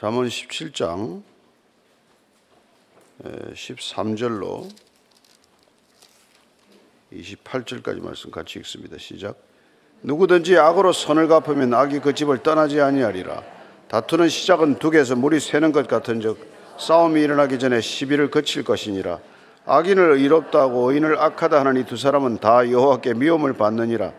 잠언 17장 13절로 28절까지 말씀 같이 읽습니다. 시작. 누구든지 악으로 선을 갚으면 악이 그 집을 떠나지 아니하리라. 다투는 시작은 둑에서 물이 새는 것 같은즉 싸움이 일어나기 전에 시비를 거칠 것이니라. 악인을 의롭다고 의인을 악하다 이두 사람은 다 여호와께 미움을 받느니라.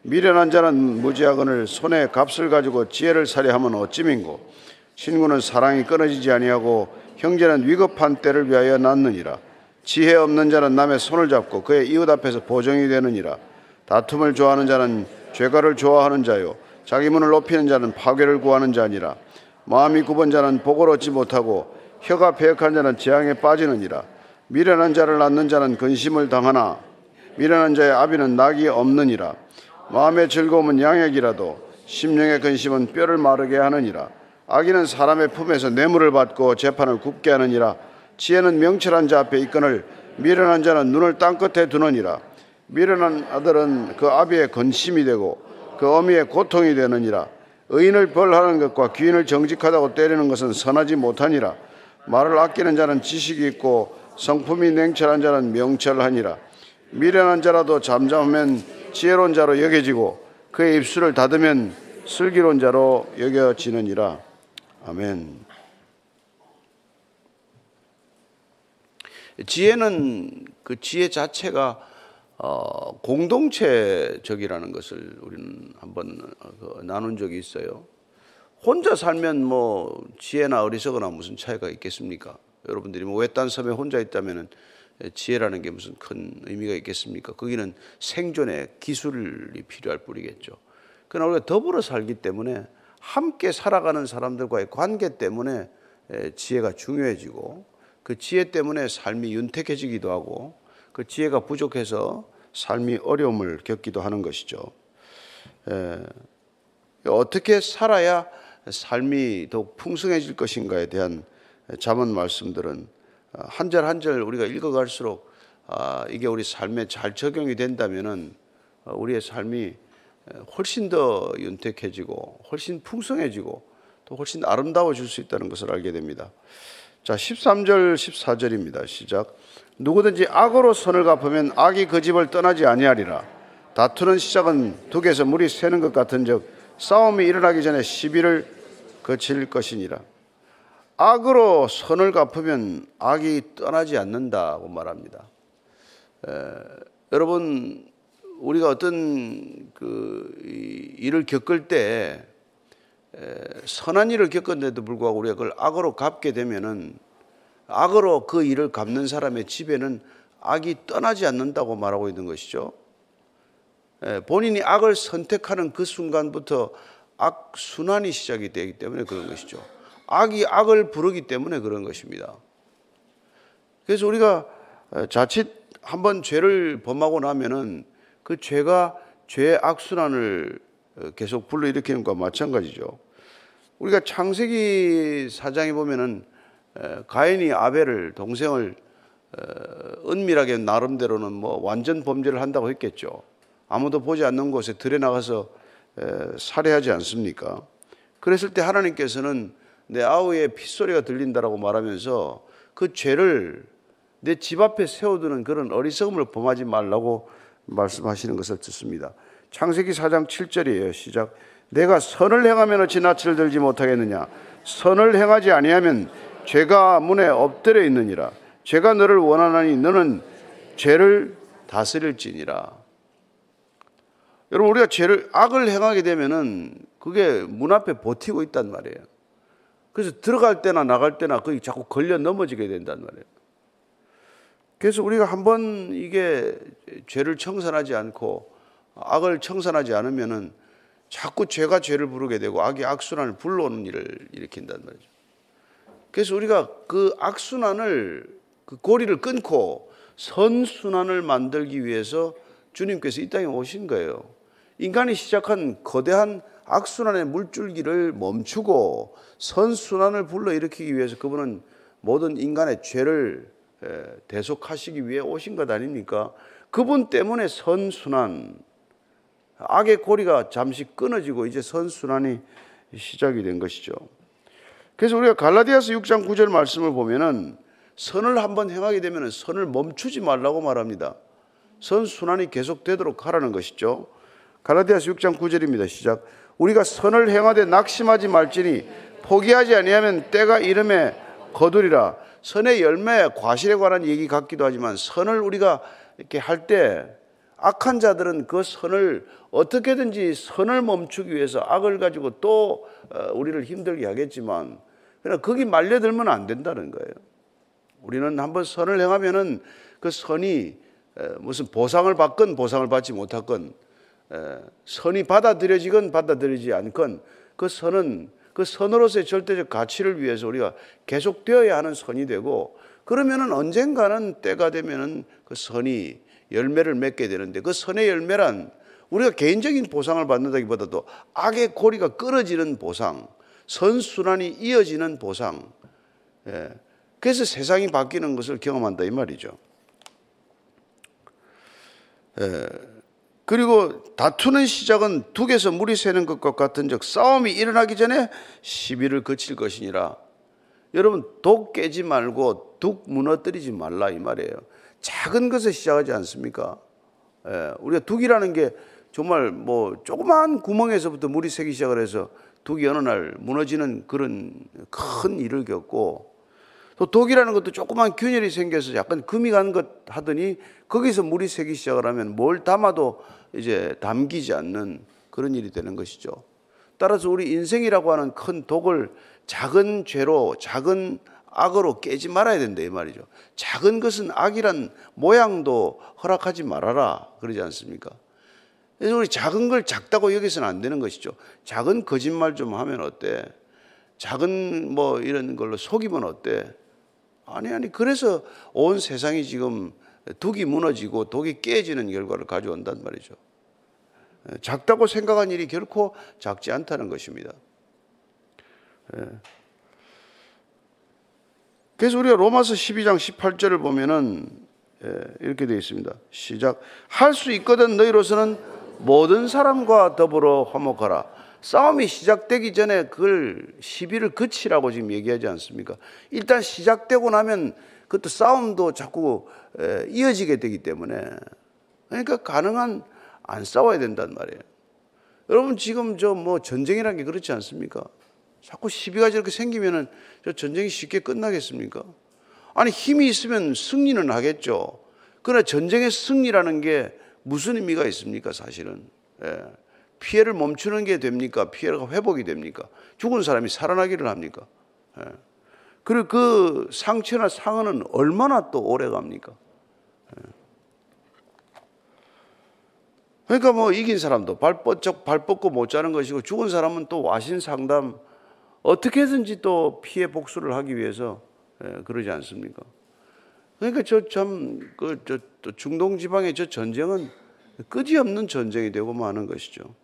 미련한 자는 무지하거늘 손에 값을 가지고 지혜를 살해하면 어찌민고 친구는 사랑이 끊어지지 아니하고 형제는 위급한 때를 위하여 낳느니라. 지혜 없는 자는 남의 손을 잡고 그의 이웃 앞에서 보정이 되느니라. 다툼을 좋아하는 자는 죄가를 좋아하는 자요. 자기 문을 높이는 자는 파괴를 구하는 자니라. 마음이 굽은 자는 복을 얻지 못하고 혀가 배역한 자는 재앙에 빠지느니라. 미련한 자를 낳는 자는 근심을 당하나 미련한 자의 아비는 낙이 없느니라. 마음의 즐거움은 양액이라도 심령의 근심은 뼈를 마르게 하느니라. 악인은 사람의 품에서 뇌물을 받고 재판을 굽게 하느니라. 지혜는 명철한 자 앞에 있거늘 미련한 자는 눈을 땅끝에 두느니라. 미련한 아들은 그 아비의 건심이 되고 그 어미의 고통이 되느니라. 의인을 벌하는 것과 귀인을 정직하다고 때리는 것은 선하지 못하니라. 말을 아끼는 자는 지식이 있고 성품이 냉철한 자는 명철하니라. 미련한 자라도 잠잠하면 지혜로운 자로 여겨지고 그의 입술을 닫으면 슬기로운 자로 여겨지느니라 아멘. 지혜는 그 지혜 자체가 어, 공동체적이라는 것을 우리는 한번 어, 그 나눈 적이 있어요. 혼자 살면 뭐 지혜나 어리석거나 무슨 차이가 있겠습니까? 여러분들이 뭐 외딴 섬에 혼자 있다면은 지혜라는 게 무슨 큰 의미가 있겠습니까? 거기는 생존의 기술이 필요할 뿐이겠죠. 그러나 우리가 더불어 살기 때문에 함께 살아가는 사람들과의 관계 때문에 지혜가 중요해지고 그 지혜 때문에 삶이 윤택해지기도 하고 그 지혜가 부족해서 삶이 어려움을 겪기도 하는 것이죠. 어떻게 살아야 삶이 더욱 풍성해질 것인가에 대한 잠언 말씀들은 한 절 한 절 우리가 읽어갈수록 아, 이게 우리 삶에 잘 적용이 된다면은 우리의 삶이 훨씬 더 윤택해지고 훨씬 풍성해지고 또 훨씬 아름다워질 수 있다는 것을 알게 됩니다. 자, 13절 14절입니다. 시작. 누구든지 악으로 선을 갚으면 악이 그 집을 떠나지 아니하리라. 다투는 시작은 둑에서 물이 새는 것 같은즉 싸움이 일어나기 전에 시비를 거칠 것이니라. 악으로 선을 갚으면 악이 떠나지 않는다고 말합니다. 에, 여러분 우리가 어떤 그 일을 겪을 때 선한 일을 겪었는데도 불구하고 우리가 그걸 악으로 갚게 되면은 악으로 그 일을 갚는 사람의 집에는 악이 떠나지 않는다고 말하고 있는 것이죠. 본인이 악을 선택하는 그 순간부터 악 순환이 시작이 되기 때문에 그런 것이죠. 악이 악을 부르기 때문에 그런 것입니다. 그래서 우리가 자칫 한번 죄를 범하고 나면은 그 죄가 죄의 악순환을 어, 계속 불러일으키는 것과 마찬가지죠. 우리가 창세기 사장에 보면은 가인이 아벨을 동생을 어, 은밀하게 나름대로는 뭐 완전 범죄를 한다고 했겠죠. 아무도 보지 않는 곳에 들여 나가서 살해하지 않습니까? 그랬을 때 하나님께서는 내 아우의 핏소리가 들린다라고 말하면서 그 죄를 내 집 앞에 세워두는 그런 어리석음을 범하지 말라고 말씀하시는 것을 듣습니다. 창세기 4장 7절이에요. 시작. 내가 선을 행하면 낯을 들지 못하겠느냐? 선을 행하지 아니하면 죄가 문에 엎드려 있느니라. 죄가 너를 원하나니 너는 죄를 다스릴지니라. 여러분 우리가 죄를 악을 행하게 되면은 그게 문 앞에 버티고 있단 말이에요. 그래서 들어갈 때나 나갈 때나 거기 자꾸 걸려 넘어지게 된단 말이에요. 그래서 우리가 한번 이게 죄를 청산하지 않고 악을 청산하지 않으면은 자꾸 죄가 죄를 부르게 되고 악이 악순환을 불러오는 일을 일으킨단 말이죠. 그래서 우리가 그 악순환을 그 고리를 끊고 선순환을 만들기 위해서 주님께서 이 땅에 오신 거예요. 인간이 시작한 거대한 악순환의 물줄기를 멈추고 선순환을 불러일으키기 위해서 그분은 모든 인간의 죄를 대속하시기 위해 오신 것 아닙니까? 그분 때문에 선순환, 악의 고리가 잠시 끊어지고 이제 선순환이 시작이 된 것이죠. 그래서 우리가 갈라디아서 6장 9절 말씀을 보면은 선을 한번 행하게 되면 선을 멈추지 말라고 말합니다. 선 순환이 계속되도록 하라는 것이죠. 갈라디아서 6장 9절입니다. 시작. 우리가 선을 행하되 낙심하지 말지니 포기하지 아니하면 때가 이름에 거두리라. 선의 열매, 과실에 관한 얘기 같기도 하지만 선을 우리가 이렇게 할 때 악한 자들은 그 선을 어떻게든지 선을 멈추기 위해서 악을 가지고 또 어, 우리를 힘들게 하겠지만 그러나 거기 말려들면 안 된다는 거예요. 우리는 한번 선을 행하면은 그 선이 무슨 보상을 받건 보상을 받지 못하건 선이 받아들여지건 받아들이지 않건 그 선은 그 선으로서의 절대적 가치를 위해서 우리가 계속되어야 하는 선이 되고 그러면은 언젠가는 때가 되면은 그 선이 열매를 맺게 되는데 그 선의 열매란 우리가 개인적인 보상을 받는다기보다도 악의 고리가 끊어지는 보상, 선순환이 이어지는 보상. 예. 그래서 세상이 바뀌는 것을 경험한다 이 말이죠. 예. 그리고 다투는 시작은 둑에서 물이 새는 것과 같은 적 싸움이 일어나기 전에 시비를 거칠 것이니라. 여러분 독 깨지 말고 둑 무너뜨리지 말라 이 말이에요. 작은 것에 시작하지 않습니까? 예, 우리가 둑이라는 게 정말 뭐 조그만 구멍에서부터 물이 새기 시작을 해서 둑이 어느 날 무너지는 그런 큰 일을 겪고 또 독이라는 것도 조그만 균열이 생겨서 약간 금이 간 것 하더니 거기서 물이 새기 시작을 하면 뭘 담아도 이제 담기지 않는 그런 일이 되는 것이죠. 따라서 우리 인생이라고 하는 큰 독을 작은 죄로 작은 악으로 깨지 말아야 된다 이 말이죠. 작은 것은 악이란 모양도 허락하지 말아라 그러지 않습니까? 그래서 우리 작은 걸 작다고 여기서는 안 되는 것이죠. 작은 거짓말 좀 하면 어때? 작은 뭐 이런 걸로 속이면 어때? 아니 아니 그래서 온 세상이 지금 독이 무너지고 독이 깨지는 결과를 가져온단 말이죠. 예, 작다고 생각한 일이 결코 작지 않다는 것입니다. 예. 그래서 우리가 로마서 12장 18절을 보면은 예, 이렇게 되어 있습니다. 시작. 할 수 있거든 너희로서는 모든 사람과 더불어 화목하라. 싸움이 시작되기 전에 그걸 시비를 그치라고 지금 얘기하지 않습니까? 일단 시작되고 나면 그것도 싸움도 자꾸 이어지게 되기 때문에 그러니까 가능한 안 싸워야 된단 말이에요. 여러분 지금 저 뭐 전쟁이라는 게 그렇지 않습니까? 자꾸 시비가 저렇게 생기면은 저 전쟁이 쉽게 끝나겠습니까? 아니 힘이 있으면 승리는 하겠죠. 그러나 전쟁의 승리라는 게 무슨 의미가 있습니까? 사실은 예. 피해를 멈추는 게 됩니까? 피해가 회복이 됩니까? 죽은 사람이 살아나기를 합니까? 예. 그리고 그 상처나 상흔은 얼마나 또 오래 갑니까? 예. 그러니까 뭐 이긴 사람도 발 뻗쩍 발 뻗고 못 자는 것이고 죽은 사람은 또 와신 상담 어떻게든지 또 피해 복수를 하기 위해서 예, 그러지 않습니까? 그러니까 저 참 그 저 중동 지방의 저 전쟁은 끝이 없는 전쟁이 되고 마는 것이죠.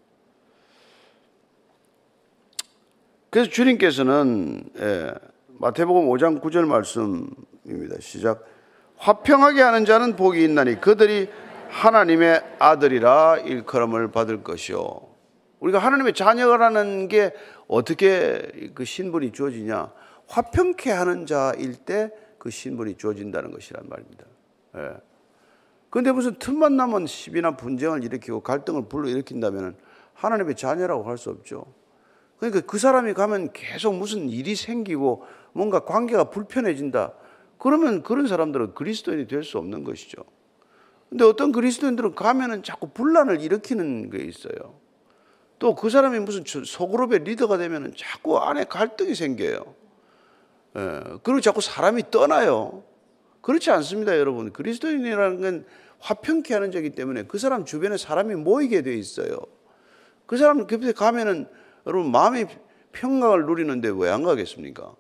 그래서 주님께서는 예, 마태복음 5장 9절 말씀입니다. 시작. 화평하게 하는 자는 복이 있나니 그들이 하나님의 아들이라 일컬음을 받을 것이요. 우리가 하나님의 자녀라는 게 어떻게 그 신분이 주어지냐? 화평케 하는 자일 때 그 신분이 주어진다는 것이란 말입니다. 예. 근데 무슨 틈만 나면 시비나 분쟁을 일으키고 갈등을 불러일으킨다면 하나님의 자녀라고 할 수 없죠. 그러니까 그 사람이 가면 계속 무슨 일이 생기고 뭔가 관계가 불편해진다. 그러면 그런 사람들은 그리스도인이 될 수 없는 것이죠. 근데 어떤 그리스도인들은 가면은 자꾸 분란을 일으키는 게 있어요. 또 그 사람이 무슨 소그룹의 리더가 되면은 자꾸 안에 갈등이 생겨요. 예, 그리고 자꾸 사람이 떠나요. 그렇지 않습니다, 여러분. 그리스도인이라는 건 화평케 하는 자이기 때문에 그 사람 주변에 사람이 모이게 돼 있어요. 그 사람 곁에 가면은 여러분 마음이 평강을 누리는데 왜 안 가겠습니까?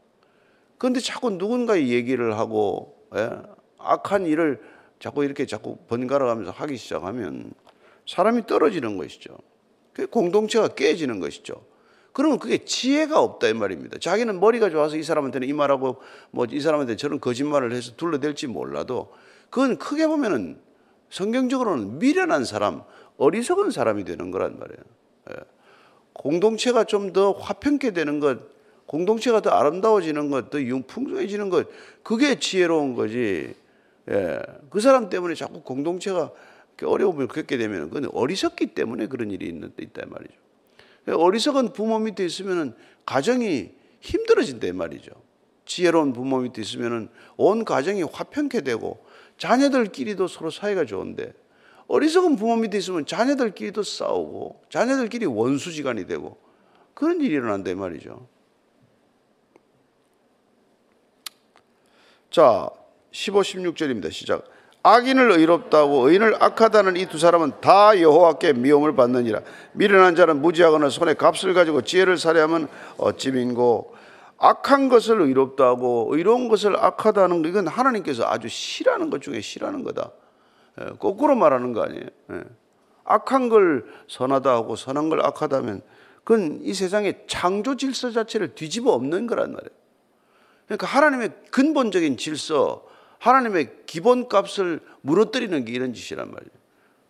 그런데 자꾸 누군가의 얘기를 하고 예? 악한 일을 자꾸 이렇게 자꾸 번갈아 가면서 하기 시작하면 사람이 떨어지는 것이죠. 그 공동체가 깨지는 것이죠. 그러면 그게 지혜가 없다 이 말입니다. 자기는 머리가 좋아서 이 사람한테는 이 말하고 뭐 이 사람한테 저런 거짓말을 해서 둘러댈지 몰라도 그건 크게 보면은 성경적으로는 미련한 사람, 어리석은 사람이 되는 거란 말이에요. 예. 공동체가 좀 더 화평케 되는 것 공동체가 더 아름다워지는 것, 더 풍성해지는 것, 그게 지혜로운 거지. 예. 그 사람 때문에 자꾸 공동체가 어려움을 겪게 되면 그건 어리석기 때문에 그런 일이 있는 데 있다 말이죠. 어리석은 부모 밑에 있으면 가정이 힘들어진다 말이죠. 지혜로운 부모 밑에 있으면 온 가정이 화평케 되고 자녀들끼리도 서로 사이가 좋은데 어리석은 부모 밑에 있으면 자녀들끼리도 싸우고 자녀들끼리 원수지간이 되고 그런 일이 일어난다 말이죠. 자, 15, 16절입니다. 시작. 악인을 의롭다고 의인을 악하다는 이 두 사람은 다 여호와께 미움을 받느니라. 미련한 자는 무지하거나 손에 값을 가지고 지혜를 살해하면 어찌 민고 악한 것을 의롭다고 의로운 것을 악하다는 거 이건 하나님께서 아주 싫어하는 것 중에 싫어하는 거다. 예, 거꾸로 말하는 거 아니에요. 예. 악한 걸 선하다 하고 선한 걸 악하다면 그건 이 세상의 창조 질서 자체를 뒤집어 엎는 거란 말이에요. 그러니까 하나님의 근본적인 질서, 하나님의 기본 값을 무너뜨리는 게 이런 짓이란 말이에요.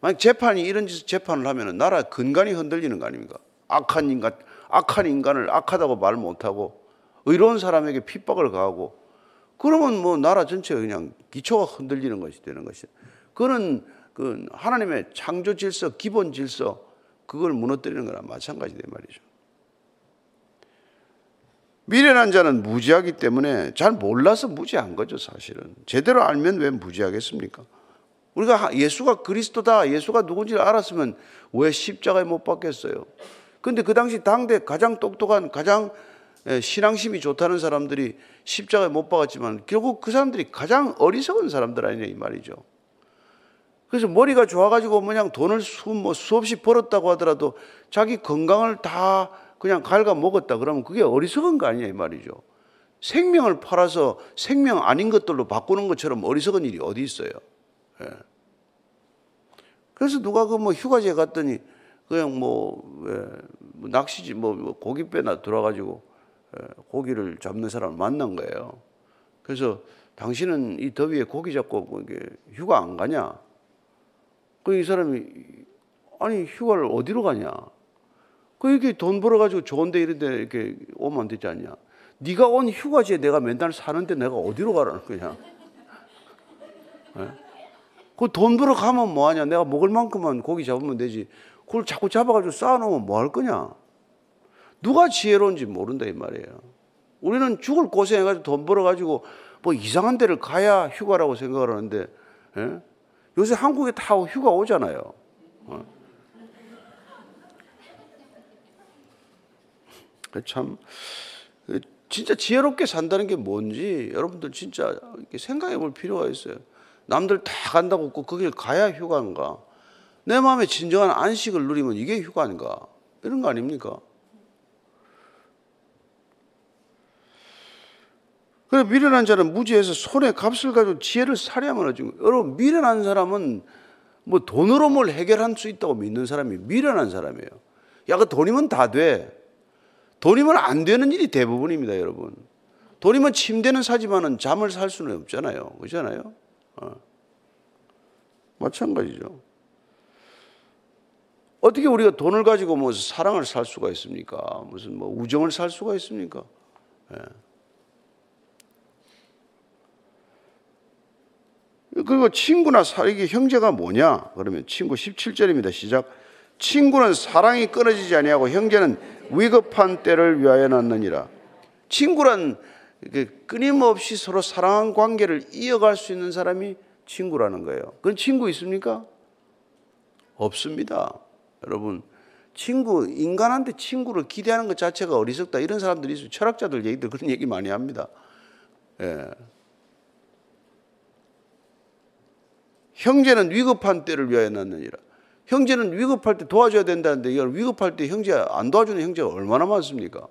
만약 재판이 이런 짓 재판을 하면 나라 근간이 흔들리는 거 아닙니까? 악한 인간, 악한 인간을 악하다고 말 못하고 의로운 사람에게 핍박을 가하고 그러면 뭐 나라 전체가 그냥 기초가 흔들리는 것이 되는 것이에요. 그는 그 하나님의 창조 질서, 기본 질서 그걸 무너뜨리는 거랑 마찬가지된 말이죠. 미련한 자는 무지하기 때문에 잘 몰라서 무지한 거죠, 사실은. 제대로 알면 왜 무지하겠습니까? 우리가 예수가 그리스도다, 예수가 누군지 알았으면 왜 십자가에 못 박겠어요? 근데 그 당시 당대 가장 똑똑한, 가장 신앙심이 좋다는 사람들이 십자가에 못 박았지만 결국 그 사람들이 가장 어리석은 사람들 아니냐 이 말이죠. 그래서 머리가 좋아가지고 그냥 돈을 수, 뭐 수없이 벌었다고 하더라도 자기 건강을 다 그냥 갉아 먹었다 그러면 그게 어리석은 거 아니냐 이 말이죠. 생명을 팔아서 생명 아닌 것들로 바꾸는 것처럼 어리석은 일이 어디 있어요. 예. 그래서 누가 그 뭐 휴가지에 갔더니 그냥 뭐, 예, 뭐 낚시지 뭐, 뭐 고깃배나 들어가지고 예, 고기를 잡는 사람을 만난 거예요. 그래서 당신은 이 더위에 고기 잡고 뭐 이게 휴가 안 가냐? 그 이 사람이 아니 휴가를 어디로 가냐? 그 이렇게 돈 벌어가지고 좋은데 이런데 이렇게 오면 되지 않냐? 네가 온 휴가지에 내가 맨날 사는데 내가 어디로 가라는 거냐? 네? 그돈 벌어 가면 뭐하냐? 내가 먹을 만큼만 고기 잡으면 되지. 그걸 자꾸 잡아가지고 쌓아놓으면 뭐 할 거냐? 누가 지혜로운지 모른다 이 말이에요. 우리는 죽을 고생해가지고 돈 벌어가지고 뭐 이상한 데를 가야 휴가라고 생각을 하는데 예? 요새 한국에 다 휴가 오잖아요. 어? 참 진짜 지혜롭게 산다는 게 뭔지 여러분들 진짜 생각해 볼 필요가 있어요. 남들 다 간다고 꼭 거길 가야 휴가인가? 내 마음에 진정한 안식을 누리면 이게 휴가인가? 이런 거 아닙니까? 그래 미련한 자는 무지해서 손에 값을 가지고 지혜를 살해하면 어찌 여러분 미련한 사람은 뭐 돈으로 뭘 해결할 수 있다고 믿는 사람이 미련한 사람이에요. 야, 그 돈이면 다 돼. 돈이면 안 되는 일이 대부분입니다, 여러분. 돈이면 침대는 사지만은 잠을 살 수는 없잖아요. 그렇잖아요? 어. 마찬가지죠. 어떻게 우리가 돈을 가지고 뭐 사랑을 살 수가 있습니까? 무슨 뭐 우정을 살 수가 있습니까? 예. 그리고 친구나 사익의 형제가 뭐냐? 그러면 친구 17절입니다. 시작. 친구는 사랑이 끊어지지 아니하고 형제는 위급한 때를 위하여 놨느니라. 친구란 끊임없이 서로 사랑한 관계를 이어갈 수 있는 사람이 친구라는 거예요. 그건 친구 있습니까? 없습니다. 여러분, 친구, 인간한테 친구를 기대하는 것 자체가 어리석다. 이런 사람들이 있어요. 철학자들 얘기들 그런 얘기 많이 합니다. 예. 형제는 위급한 때를 위하여 놨느니라. 형제는 위급할 때 도와줘야 된다는데 이걸 위급할 때 형제 안 도와주는 형제가 얼마나 많습니까?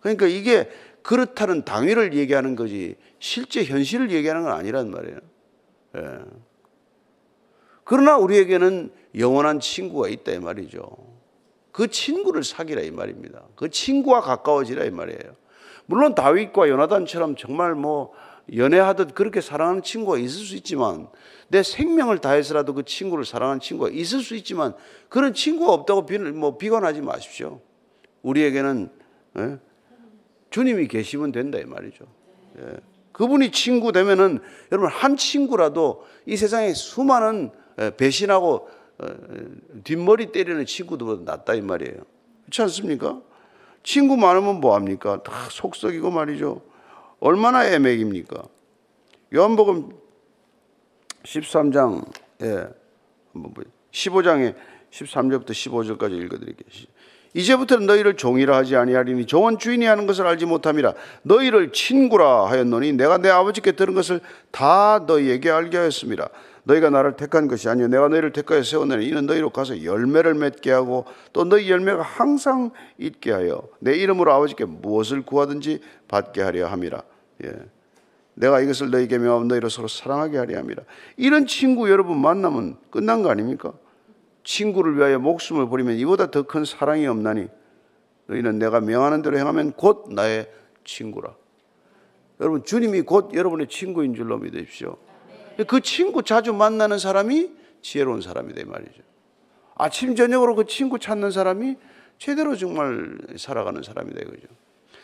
그러니까 이게 그렇다는 당위를 얘기하는 거지 실제 현실을 얘기하는 건 아니란 말이에요. 예. 그러나 우리에게는 영원한 친구가 있다 이 말이죠. 그 친구를 사귀라 이 말입니다. 그 친구와 가까워지라 이 말이에요. 물론 다윗과 요나단처럼 정말 뭐 연애하듯 그렇게 사랑하는 친구가 있을 수 있지만 내 생명을 다해서라도 그 친구를 사랑하는 친구가 있을 수 있지만 그런 친구가 없다고 비, 뭐 비관하지 마십시오. 우리에게는 예? 주님이 계시면 된다 이 말이죠. 예. 그분이 친구 되면은 여러분 한 친구라도 이 세상에 수많은 예, 배신하고 어, 뒷머리 때리는 친구들보다 낫다 이 말이에요. 그렇지 않습니까? 친구 많으면 뭐 합니까? 다 속썩이고 말이죠. 얼마나 애매입니까? 요한복음 13장 예. 15장에 13절부터 15절까지 읽어 드릴게요. 이제부터는 너희를 종이라 하지 아니하리니 종은 주인이 하는 것을 알지 못함이라 너희를 친구라 하였노니 내가 내 아버지께 들은 것을 다 너희에게 알게 하였습니다. 너희가 나를 택한 것이 아니요 내가 너희를 택하여 세웠느니 이는 너희로 가서 열매를 맺게 하고 또 너희 열매가 항상 있게 하여 내 이름으로 아버지께 무엇을 구하든지 받게 하려 함이라. 예. 내가 이것을 너희에게 명하면 너희로 서로 사랑하게 하려 함이라. 이런 친구 여러분 만나면 끝난 거 아닙니까? 친구를 위하여 목숨을 버리면 이보다 더 큰 사랑이 없나니 너희는 내가 명하는 대로 행하면 곧 나의 친구라. 여러분 주님이 곧 여러분의 친구인 줄로 믿으십시오. 그 친구 자주 만나는 사람이 지혜로운 사람이다 이 말이죠. 아침 저녁으로 그 친구 찾는 사람이 제대로 정말 살아가는 사람이다 이거죠.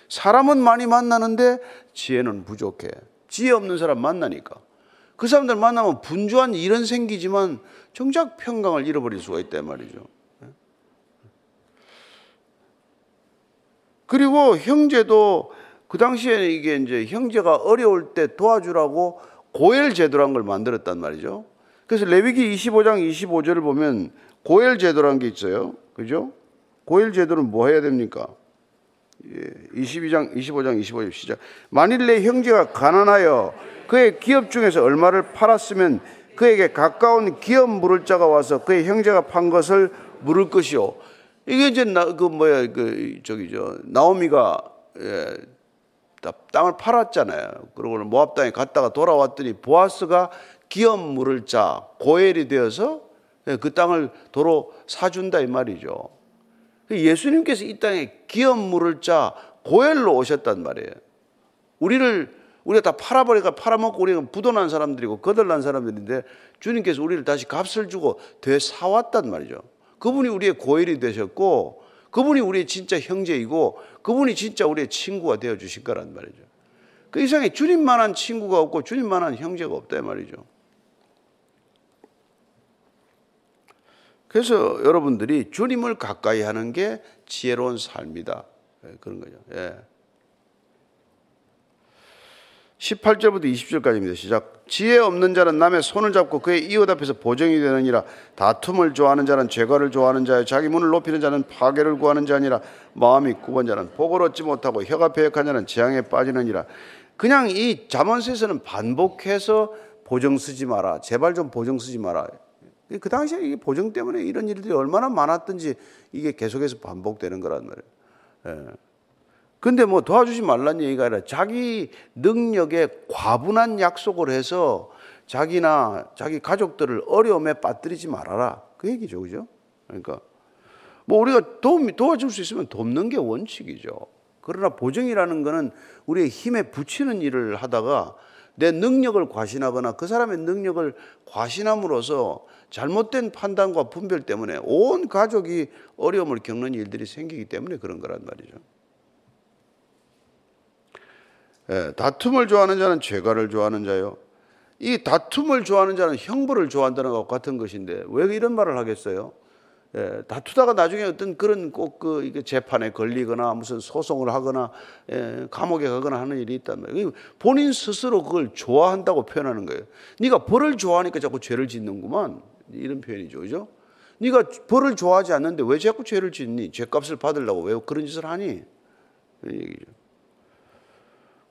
사람은 많이 만나는데 지혜는 부족해. 지혜 없는 사람 만나니까. 그 사람들 만나면 분주한 일은 생기지만 정작 평강을 잃어버릴 수가 있단 말이죠. 그리고 형제도 그 당시에 이게 이제 형제가 어려울 때 도와주라고 고엘 제도란 걸 만들었단 말이죠. 그래서 레위기 25장 25절을 보면 고엘 제도란 게 있어요. 그죠? 고엘 제도는 뭐 해야 됩니까? 22장, 25장, 25절 시작. 만일 내 형제가 가난하여 그의 기업 중에서 얼마를 팔았으면 그에게 가까운 기업 물을 자가 와서 그의 형제가 판 것을 물을 것이요. 이게 이제 나, 그 뭐야 그 저기 저 나오미가 예, 땅을 팔았잖아요. 그리고 모압 땅에 갔다가 돌아왔더니 보아스가 기업 물을 자 고엘이 되어서 예, 그 땅을 도로 사준다 이 말이죠. 예수님께서 이 땅에 기업 물을 자 고엘로 오셨단 말이에요. 우리를 우리가 다 팔아버리니까 팔아먹고 우리가 부도난 사람들이고 거들난 사람들인데 주님께서 우리를 다시 값을 주고 되사왔단 말이죠. 그분이 우리의 고일이 되셨고 그분이 우리의 진짜 형제이고 그분이 진짜 우리의 친구가 되어 주실 거란 말이죠. 그 이상에 주님만한 친구가 없고 주님만한 형제가 없다 말이죠. 그래서 여러분들이 주님을 가까이 하는 게 지혜로운 삶이다. 예, 그런 거죠. 예. 18절부터 20절까지입니다. 시작. 지혜 없는 자는 남의 손을 잡고 그의 이웃 앞에서 보정이 되느니라. 다툼을 좋아하는 자는 죄가를 좋아하는 자요. 자기 문을 높이는 자는 파괴를 구하는 자니라. 마음이 굽은 자는 복을 얻지 못하고 혀가 배역한 자는 재앙에 빠지느니라. 그냥 이 자문서에서는 반복해서 보정 쓰지 마라. 제발 좀 보정 쓰지 마라. 그 당시에 이 보정 때문에 이런 일들이 얼마나 많았든지 이게 계속해서 반복되는 거란 말이에요. 예. 근데 뭐 도와주지 말란 얘기가 아니라 자기 능력에 과분한 약속을 해서 자기나 자기 가족들을 어려움에 빠뜨리지 말아라. 그 얘기죠. 그죠? 그러니까 뭐 우리가 도움, 도와줄 수 있으면 돕는 게 원칙이죠. 그러나 보정이라는 거는 우리의 힘에 붙이는 일을 하다가 내 능력을 과신하거나 그 사람의 능력을 과신함으로써 잘못된 판단과 분별 때문에 온 가족이 어려움을 겪는 일들이 생기기 때문에 그런 거란 말이죠. 예, 다툼을 좋아하는 자는 죄가를 좋아하는 자요. 이 다툼을 좋아하는 자는 형벌을 좋아한다는 것 같은 것인데 왜 이런 말을 하겠어요? 예, 다투다가 나중에 어떤 그런 꼭그 재판에 걸리거나 무슨 소송을 하거나 예, 감옥에 가거나 하는 일이 있단 말이에요. 본인 스스로 그걸 좋아한다고 표현하는 거예요. 네가 벌을 좋아하니까 자꾸 죄를 짓는구만 이런 표현이죠, 그죠? 네가 벌을 좋아하지 않는데 왜 자꾸 죄를 짓니? 죄값을 받으려고 왜 그런 짓을 하니? 얘기죠.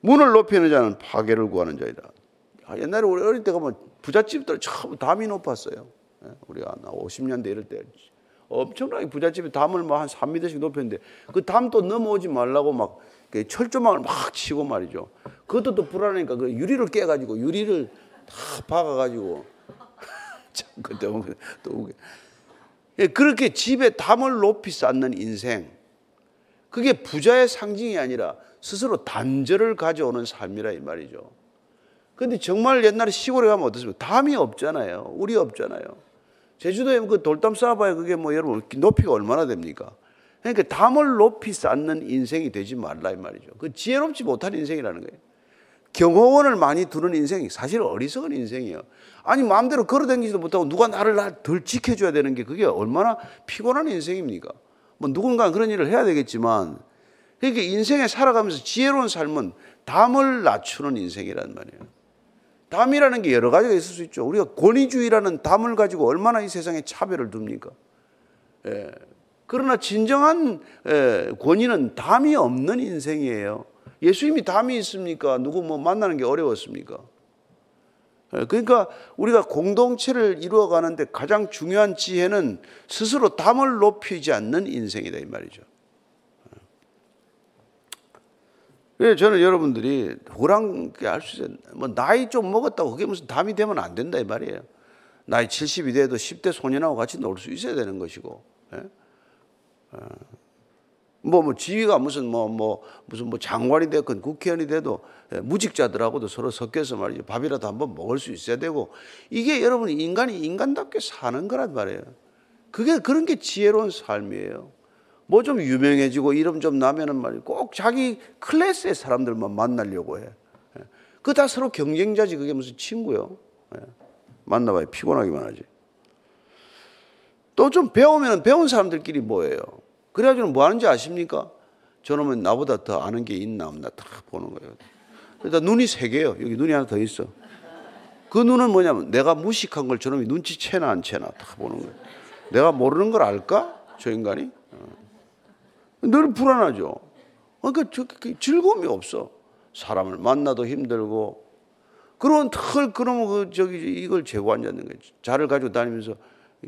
문을 높이는 자는 파괴를 구하는 자이다. 아, 옛날에 우리 어릴 때 가면 부잣집들 참 담이 높았어요. 예, 우리가 50년대 이럴 때 엄청나게 부잣집에 담을 뭐 한 3m씩 높였는데 그 담 또 넘어오지 말라고 막 철조망을 막 치고 말이죠. 그것도 또 불안하니까 그 유리를 깨가지고 유리를 다 박아가지고 참 그때 또 예, 그렇게 집에 담을 높이 쌓는 인생 그게 부자의 상징이 아니라 스스로 단절을 가져오는 삶이라 이 말이죠. 근데 정말 옛날에 시골에 가면 어떻습니까? 담이 없잖아요. 우리 없잖아요. 제주도에 그 돌담 쌓아봐야 그게 뭐 여러분 높이가 얼마나 됩니까? 그러니까 담을 높이 쌓는 인생이 되지 말라 이 말이죠. 그 지혜롭지 못한 인생이라는 거예요. 경호원을 많이 두는 인생이 사실 어리석은 인생이에요. 아니 마음대로 걸어다니지도 못하고 누가 나를 덜 지켜줘야 되는 게 그게 얼마나 피곤한 인생입니까? 뭐 누군가 그런 일을 해야 되겠지만 그러니까 인생에 살아가면서 지혜로운 삶은 담을 낮추는 인생이란 말이에요. 담이라는 게 여러 가지가 있을 수 있죠. 우리가 권위주의라는 담을 가지고 얼마나 이 세상에 차별을 둡니까? 예. 그러나 진정한 예, 권위는 담이 없는 인생이에요. 예수님이 담이 있습니까? 누구 뭐 만나는 게 어려웠습니까? 예, 그러니까 우리가 공동체를 이루어가는데 가장 중요한 지혜는 스스로 담을 높이지 않는 인생이다 이 말이죠. 예, 저는 여러분들이 누구랑 할수 있어요. 뭐 나이 좀 먹었다고 그게 무슨 담이 되면 안 된다 이 말이에요. 나이 70이 돼도 10대 소년하고 같이 놀 수 있어야 되는 것이고. 예? 어. 뭐, 뭐, 지위가 무슨, 뭐, 뭐, 무슨, 뭐, 장관이 됐건 국회의원이 돼도 예, 무직자들하고도 서로 섞여서 말이죠. 밥이라도 한번 먹을 수 있어야 되고, 이게 여러분 인간이 인간답게 사는 거란 말이에요. 그게 그런 게 지혜로운 삶이에요. 뭐 좀 유명해지고 이름 좀 나면은 말이에요. 꼭 자기 클래스의 사람들만 만나려고 해. 예. 그다 서로 경쟁자지. 그게 무슨 친구요. 예. 만나봐야 피곤하기만 하지. 또 좀 배우면 배운 사람들끼리 뭐예요? 그래가지고 뭐 하는지 아십니까? 저놈은 나보다 더 아는 게 있나 없나 딱 보는 거예요. 그러니까 눈이 세 개예요. 여기 눈이 하나 더 있어. 그 눈은 뭐냐면 내가 무식한 걸 저놈이 눈치채나 안 채나 딱 보는 거예요. 내가 모르는 걸 알까? 저 인간이? 어. 늘 불안하죠. 그러니까 저, 그 즐거움이 없어. 사람을 만나도 힘들고 그런 털 그러면 그 저기 이걸 제거하냐는 거지. 자를 가지고 다니면서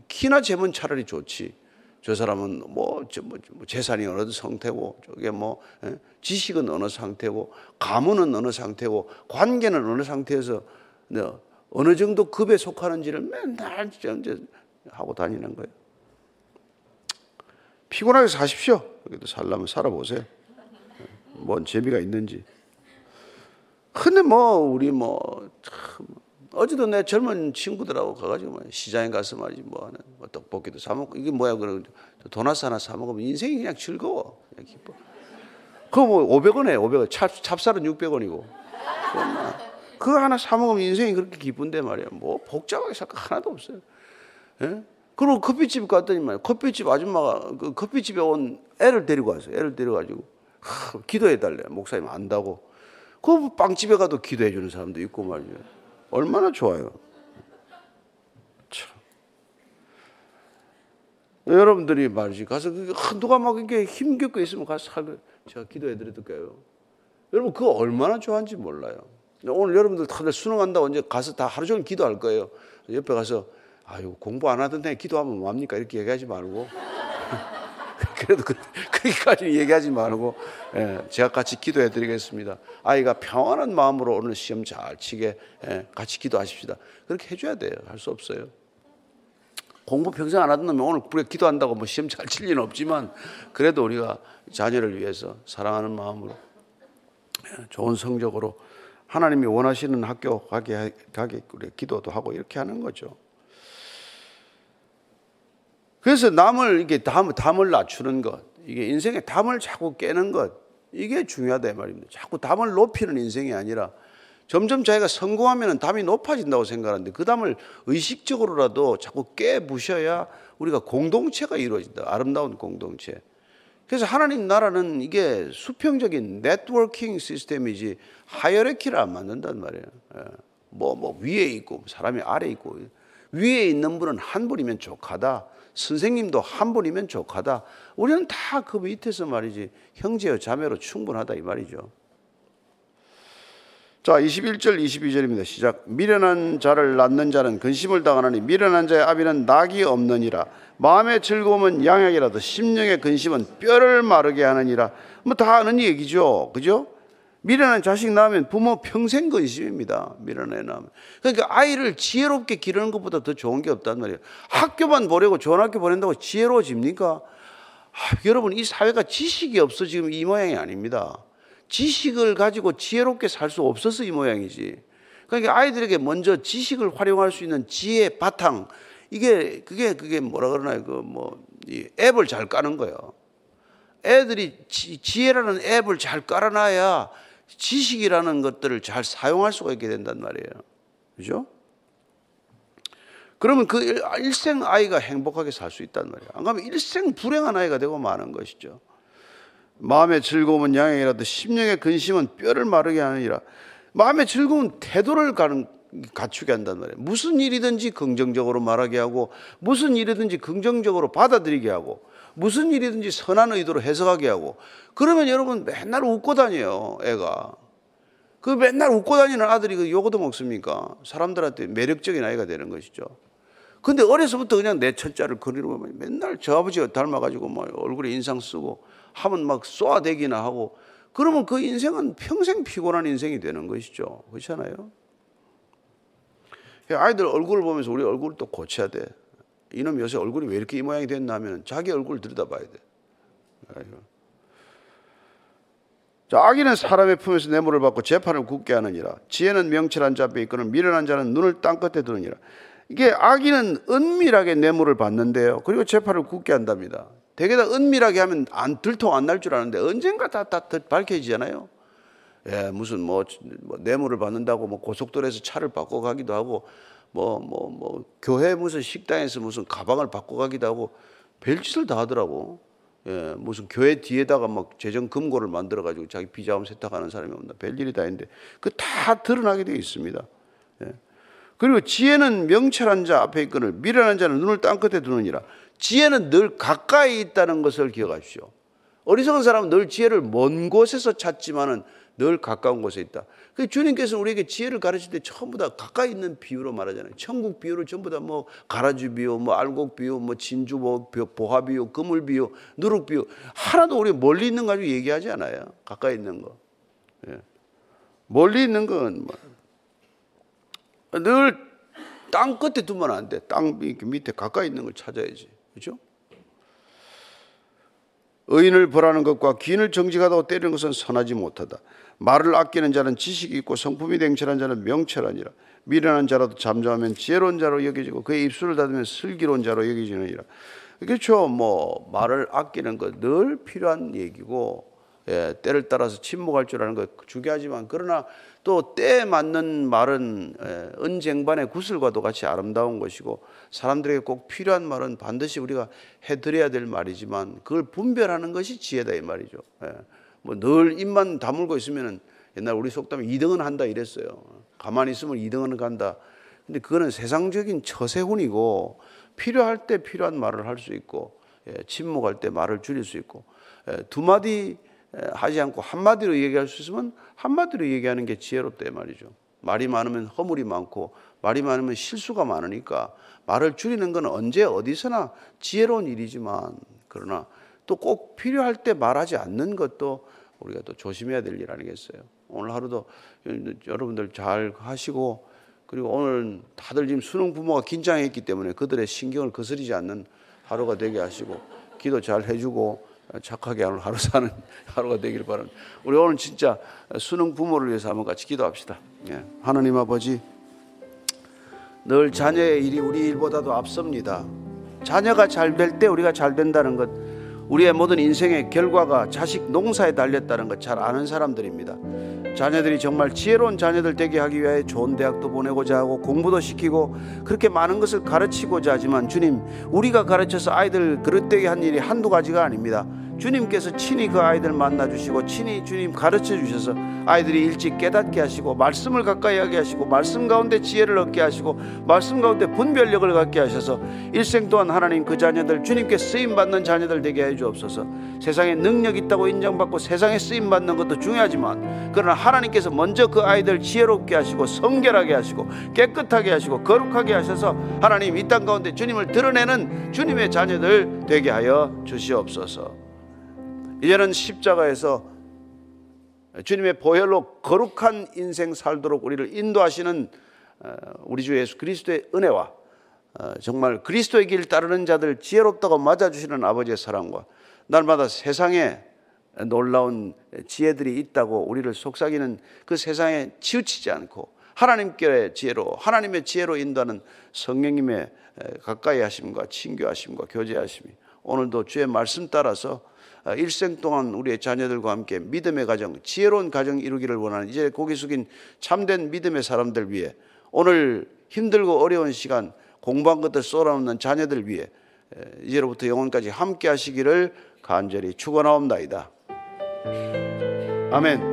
키나 재면 차라리 좋지. 저 사람은 뭐, 뭐, 뭐 재산이 어느 상태고 저게 뭐 예? 지식은 어느 상태고 가문은 어느 상태고 관계는 어느 상태에서 네, 어느 정도 급에 속하는지를 맨날 이제 하고 다니는 거예요. 피곤하게 사십시오. 그래도 살려면 살아보세요. 예, 뭔 재미가 있는지. 근데 뭐 우리 뭐 참 어제도 내 젊은 친구들하고 가가지고 뭐 시장에 가서 말이지 뭐 하는 뭐 떡볶이도 사 먹고 이게 뭐야 그러고 도넛 하나 사 먹으면 인생이 그냥 즐거워 그냥 기뻐. 그거 뭐 500원에 500원 찹, 찹쌀은 600원이고 그거 하나 사 먹으면 인생이 그렇게 기쁜데 말이야 뭐 복잡하게 살거 하나도 없어요. 예? 그리고 커피집 갔더니 말이야 커피집 아줌마가 그 커피집에 온 애를 데리고 왔어요. 애를 데려가지고 기도해 달래 목사님 안다고. 그 빵집에 가도 기도해 주는 사람도 있고 말이야. 얼마나 좋아요. 참. 여러분들이 말이지 가서 누가 막 이렇게 힘겹고 있으면 가서 제가 기도해 드릴게요. 여러분 그거 얼마나 좋아하는지 몰라요. 오늘 여러분들 다들 수능한다고 이제 가서 다 하루 종일 기도할 거예요. 옆에 가서 아유 공부 안 하던데 기도하면 뭐합니까 이렇게 얘기하지 말고 그래도 그, 그렇게까지 얘기하지 말고 예, 제가 같이 기도해 드리겠습니다. 아이가 평안한 마음으로 오늘 시험 잘 치게 예, 같이 기도하십시다. 그렇게 해줘야 돼요. 할 수 없어요. 공부 평생 안 하던 놈이 오늘 우리가 기도한다고 뭐 시험 잘 칠 리는 없지만 그래도 우리가 자녀를 위해서 사랑하는 마음으로 예, 좋은 성적으로 하나님이 원하시는 학교 가게 가게 우리 기도도 하고 이렇게 하는 거죠. 그래서 남을 이게 담, 담을 낮추는 것, 이게 인생의 담을 자꾸 깨는 것, 이게 중요하다 말입니다. 자꾸 담을 높이는 인생이 아니라 점점 자기가 성공하면 담이 높아진다고 생각하는데 그 담을 의식적으로라도 자꾸 깨부셔야 우리가 공동체가 이루어진다. 아름다운 공동체. 그래서 하나님 나라는 이게 수평적인 네트워킹 시스템이지 하이어레키를 안 만든단 말이에요. 뭐, 뭐 위에 있고 사람이 아래 있고 위에 있는 분은 한 분이면 족하다. 선생님도 한 분이면 족하다. 우리는 다 그 밑에서 말이지 형제여 자매로 충분하다 이 말이죠. 자, 21절 22절입니다. 시작. 미련한 자를 낳는 자는 근심을 당하나니 미련한 자의 아비는 낙이 없느니라. 마음의 즐거움은 양약이라도 심령의 근심은 뼈를 마르게 하느니라. 뭐 다 아는 얘기죠. 그죠? 미련한 자식 낳으면 부모 평생 근심입니다. 미련한 낳으면. 그러니까 아이를 지혜롭게 기르는 것보다 더 좋은 게 없단 말이에요. 학교만 보내고 좋은 학교 보낸다고 지혜로워집니까? 아, 여러분 이 사회가 지식이 없어 지금 이 모양이 아닙니다. 지식을 가지고 지혜롭게 살 수 없어서 이 모양이지. 그러니까 아이들에게 먼저 지식을 활용할 수 있는 지혜 바탕 이게 그게 그게 뭐라 그러나요? 그뭐 앱을 잘 까는 거예요. 애들이 지, 혜라는 앱을 잘 깔아놔야 지식이라는 것들을 잘 사용할 수가 있게 된단 말이에요. 그죠? 그러면 그 일생 아이가 행복하게 살 수 있단 말이에요. 안 그러면 일생 불행한 아이가 되고 마는 것이죠. 마음의 즐거움은 양행이라도 심령의 근심은 뼈를 마르게 하느니라. 마음의 즐거움은 태도를 가는 갖추게 한단 말이에요. 무슨 일이든지 긍정적으로 말하게 하고 무슨 일이든지 긍정적으로 받아들이게 하고 무슨 일이든지 선한 의도로 해석하게 하고 그러면 여러분 맨날 웃고 다녀요, 애가. 그 맨날 웃고 다니는 아들이 그 요거도 먹습니까? 사람들한테 매력적인 아이가 되는 것이죠. 근데 어려서부터 그냥 내 천자를 그리고 맨날 저 아버지가 닮아가지고 뭐 얼굴에 인상 쓰고 하면 막 쏘아대기나 하고 그러면 그 인생은 평생 피곤한 인생이 되는 것이죠. 그렇잖아요? 아이들 얼굴을 보면서 우리 얼굴을 또 고쳐야 돼. 이놈 요새 얼굴이 왜 이렇게 이 모양이 됐나 하면 자기 얼굴을 들여다봐야 돼. 자, 악인은 사람의 품에서 뇌물을 받고 재판을 굳게 하느니라. 지혜는 명철한 자 앞에 있거늘 미련한 자는 눈을 땅 끝에 두느니라. 이게 악인은 은밀하게 뇌물을 받는데요. 그리고 재판을 굳게 한답니다. 대개 다 은밀하게 하면 안 들통 안 날 줄 아는데 언젠가 다, 다, 다 밝혀지잖아요. 예, 무슨 뭐, 뭐 뇌물을 받는다고 뭐 고속도로에서 차를 바꿔 가기도 하고 뭐, 뭐, 뭐, 교회 무슨 식당에서 무슨 가방을 바꿔 가기도 하고 별짓을 다 하더라고. 예, 무슨 교회 뒤에다가 막 재정 금고를 만들어 가지고 자기 비자금 세탁하는 사람이 온다. 별일이 다 있는데 그 다 드러나게 되어 있습니다. 예. 그리고 지혜는 명철한 자 앞에 있거늘 미련한 자는 눈을 땅끝에 두느니라. 지혜는 늘 가까이 있다는 것을 기억하십시오. 어리석은 사람은 늘 지혜를 먼 곳에서 찾지만은 늘 가까운 곳에 있다. 그 주님께서 우리에게 지혜를 가르칠 때 전부 다 가까이 있는 비유로 말하잖아요. 천국 비유를 전부 다 뭐 가라지 비유, 뭐 알곡 비유, 뭐 진주 보화 비유, 그물 비유, 누룩 비유 하나도 우리 멀리 있는 거 가지고 얘기하지 않아요. 가까이 있는 거. 예. 멀리 있는 건 늘 땅 끝에 두면 안 돼. 땅 밑에 가까이 있는 걸 찾아야지. 그렇죠? 의인을 벌하는 것과 기인을 정직하다고 때리는 것은 선하지 못하다. 말을 아끼는 자는 지식이 있고 성품이 냉철한 자는 명철하니라. 미련한 자라도 잠잠하면 지혜로운 자로 여겨지고 그의 입술을 닫으면 슬기로운 자로 여겨지느니라. 그렇죠. 뭐 말을 아끼는 것 늘 필요한 얘기고 예, 때를 따라서 침묵할 줄 아는 것 중요하지만 그러나 또 때에 맞는 말은 예, 은쟁반의 구슬과도 같이 아름다운 것이고 사람들에게 꼭 필요한 말은 반드시 우리가 해드려야 될 말이지만 그걸 분별하는 것이 지혜다 이 말이죠. 예. 뭐늘 입만 다물고 있으면 옛날 우리 속담에 2등은 한다 이랬어요. 가만히 있으면 2등은 간다. 근데 그거는 세상적인 처세훈이고 필요할 때 필요한 말을 할 수 있고 예, 침묵할 때 말을 줄일 수 있고 예, 두 마디 예, 하지 않고 한마디로 얘기할 수 있으면 한마디로 얘기하는 게 지혜롭다 말이죠. 말이 많으면 허물이 많고 말이 많으면 실수가 많으니까 말을 줄이는 건 언제 어디서나 지혜로운 일이지만 그러나 또 꼭 필요할 때 말하지 않는 것도 우리가 또 조심해야 될 일 아니겠어요? 오늘 하루도 여러분들 잘 하시고 그리고 오늘 다들 지금 수능 부모가 긴장했기 때문에 그들의 신경을 거스리지 않는 하루가 되게 하시고 기도 잘 해주고 착하게 하루, 하루 사는 하루가 되기를 바랍니다. 우리 오늘 진짜 수능 부모를 위해서 한번 같이 기도합시다. 예. 하나님 아버지 늘 자녀의 일이 우리 일보다도 앞섭니다. 자녀가 잘 될 때 우리가 잘 된다는 것 우리의 모든 인생의 결과가 자식 농사에 달렸다는 것 잘 아는 사람들입니다. 자녀들이 정말 지혜로운 자녀들 되게 하기 위해 좋은 대학도 보내고자 하고 공부도 시키고 그렇게 많은 것을 가르치고자 하지만 주님 우리가 가르쳐서 아이들 그릇되게 한 일이 한두 가지가 아닙니다. 주님께서 친히 그 아이들 만나 주시고 친히 주님 가르쳐 주셔서 아이들이 일찍 깨닫게 하시고 말씀을 가까이 하게 하시고 말씀 가운데 지혜를 얻게 하시고 말씀 가운데 분별력을 갖게 하셔서 일생 동안 하나님 그 자녀들 주님께 쓰임 받는 자녀들 되게 해 주옵소서. 세상에 능력 있다고 인정받고 세상에 쓰임 받는 것도 중요하지만 그러나 하나님께서 먼저 그 아이들 지혜롭게 하시고 성결하게 하시고 깨끗하게 하시고 거룩하게 하셔서 하나님 이 땅 가운데 주님을 드러내는 주님의 자녀들 되게 하여 주시옵소서. 이제는 십자가에서 주님의 보혈로 거룩한 인생 살도록 우리를 인도하시는 어, 우리 주 예수 그리스도의 은혜와 어, 정말 그리스도의 길 따르는 자들 지혜롭다고 맞아주시는 아버지의 사랑과 날마다 세상에 놀라운 지혜들이 있다고 우리를 속삭이는 그 세상에 치우치지 않고 하나님께 지혜로 하나님의 지혜로 인도하는 성령님의 가까이 하심과 친교하심과 교제하심이 오늘도 주의 말씀 따라서 어, 일생 동안 우리의 자녀들과 함께 믿음의 가정, 지혜로운 가정 이루기를 원하는 이제 고개 숙인 참된 믿음의 사람들 위해 오늘 힘들고 어려운 시간 공부한 것들 쏟아놓는 자녀들 위해 이제로부터 영원까지 함께 하시기를 간절히 축원하옵나이다. 아멘.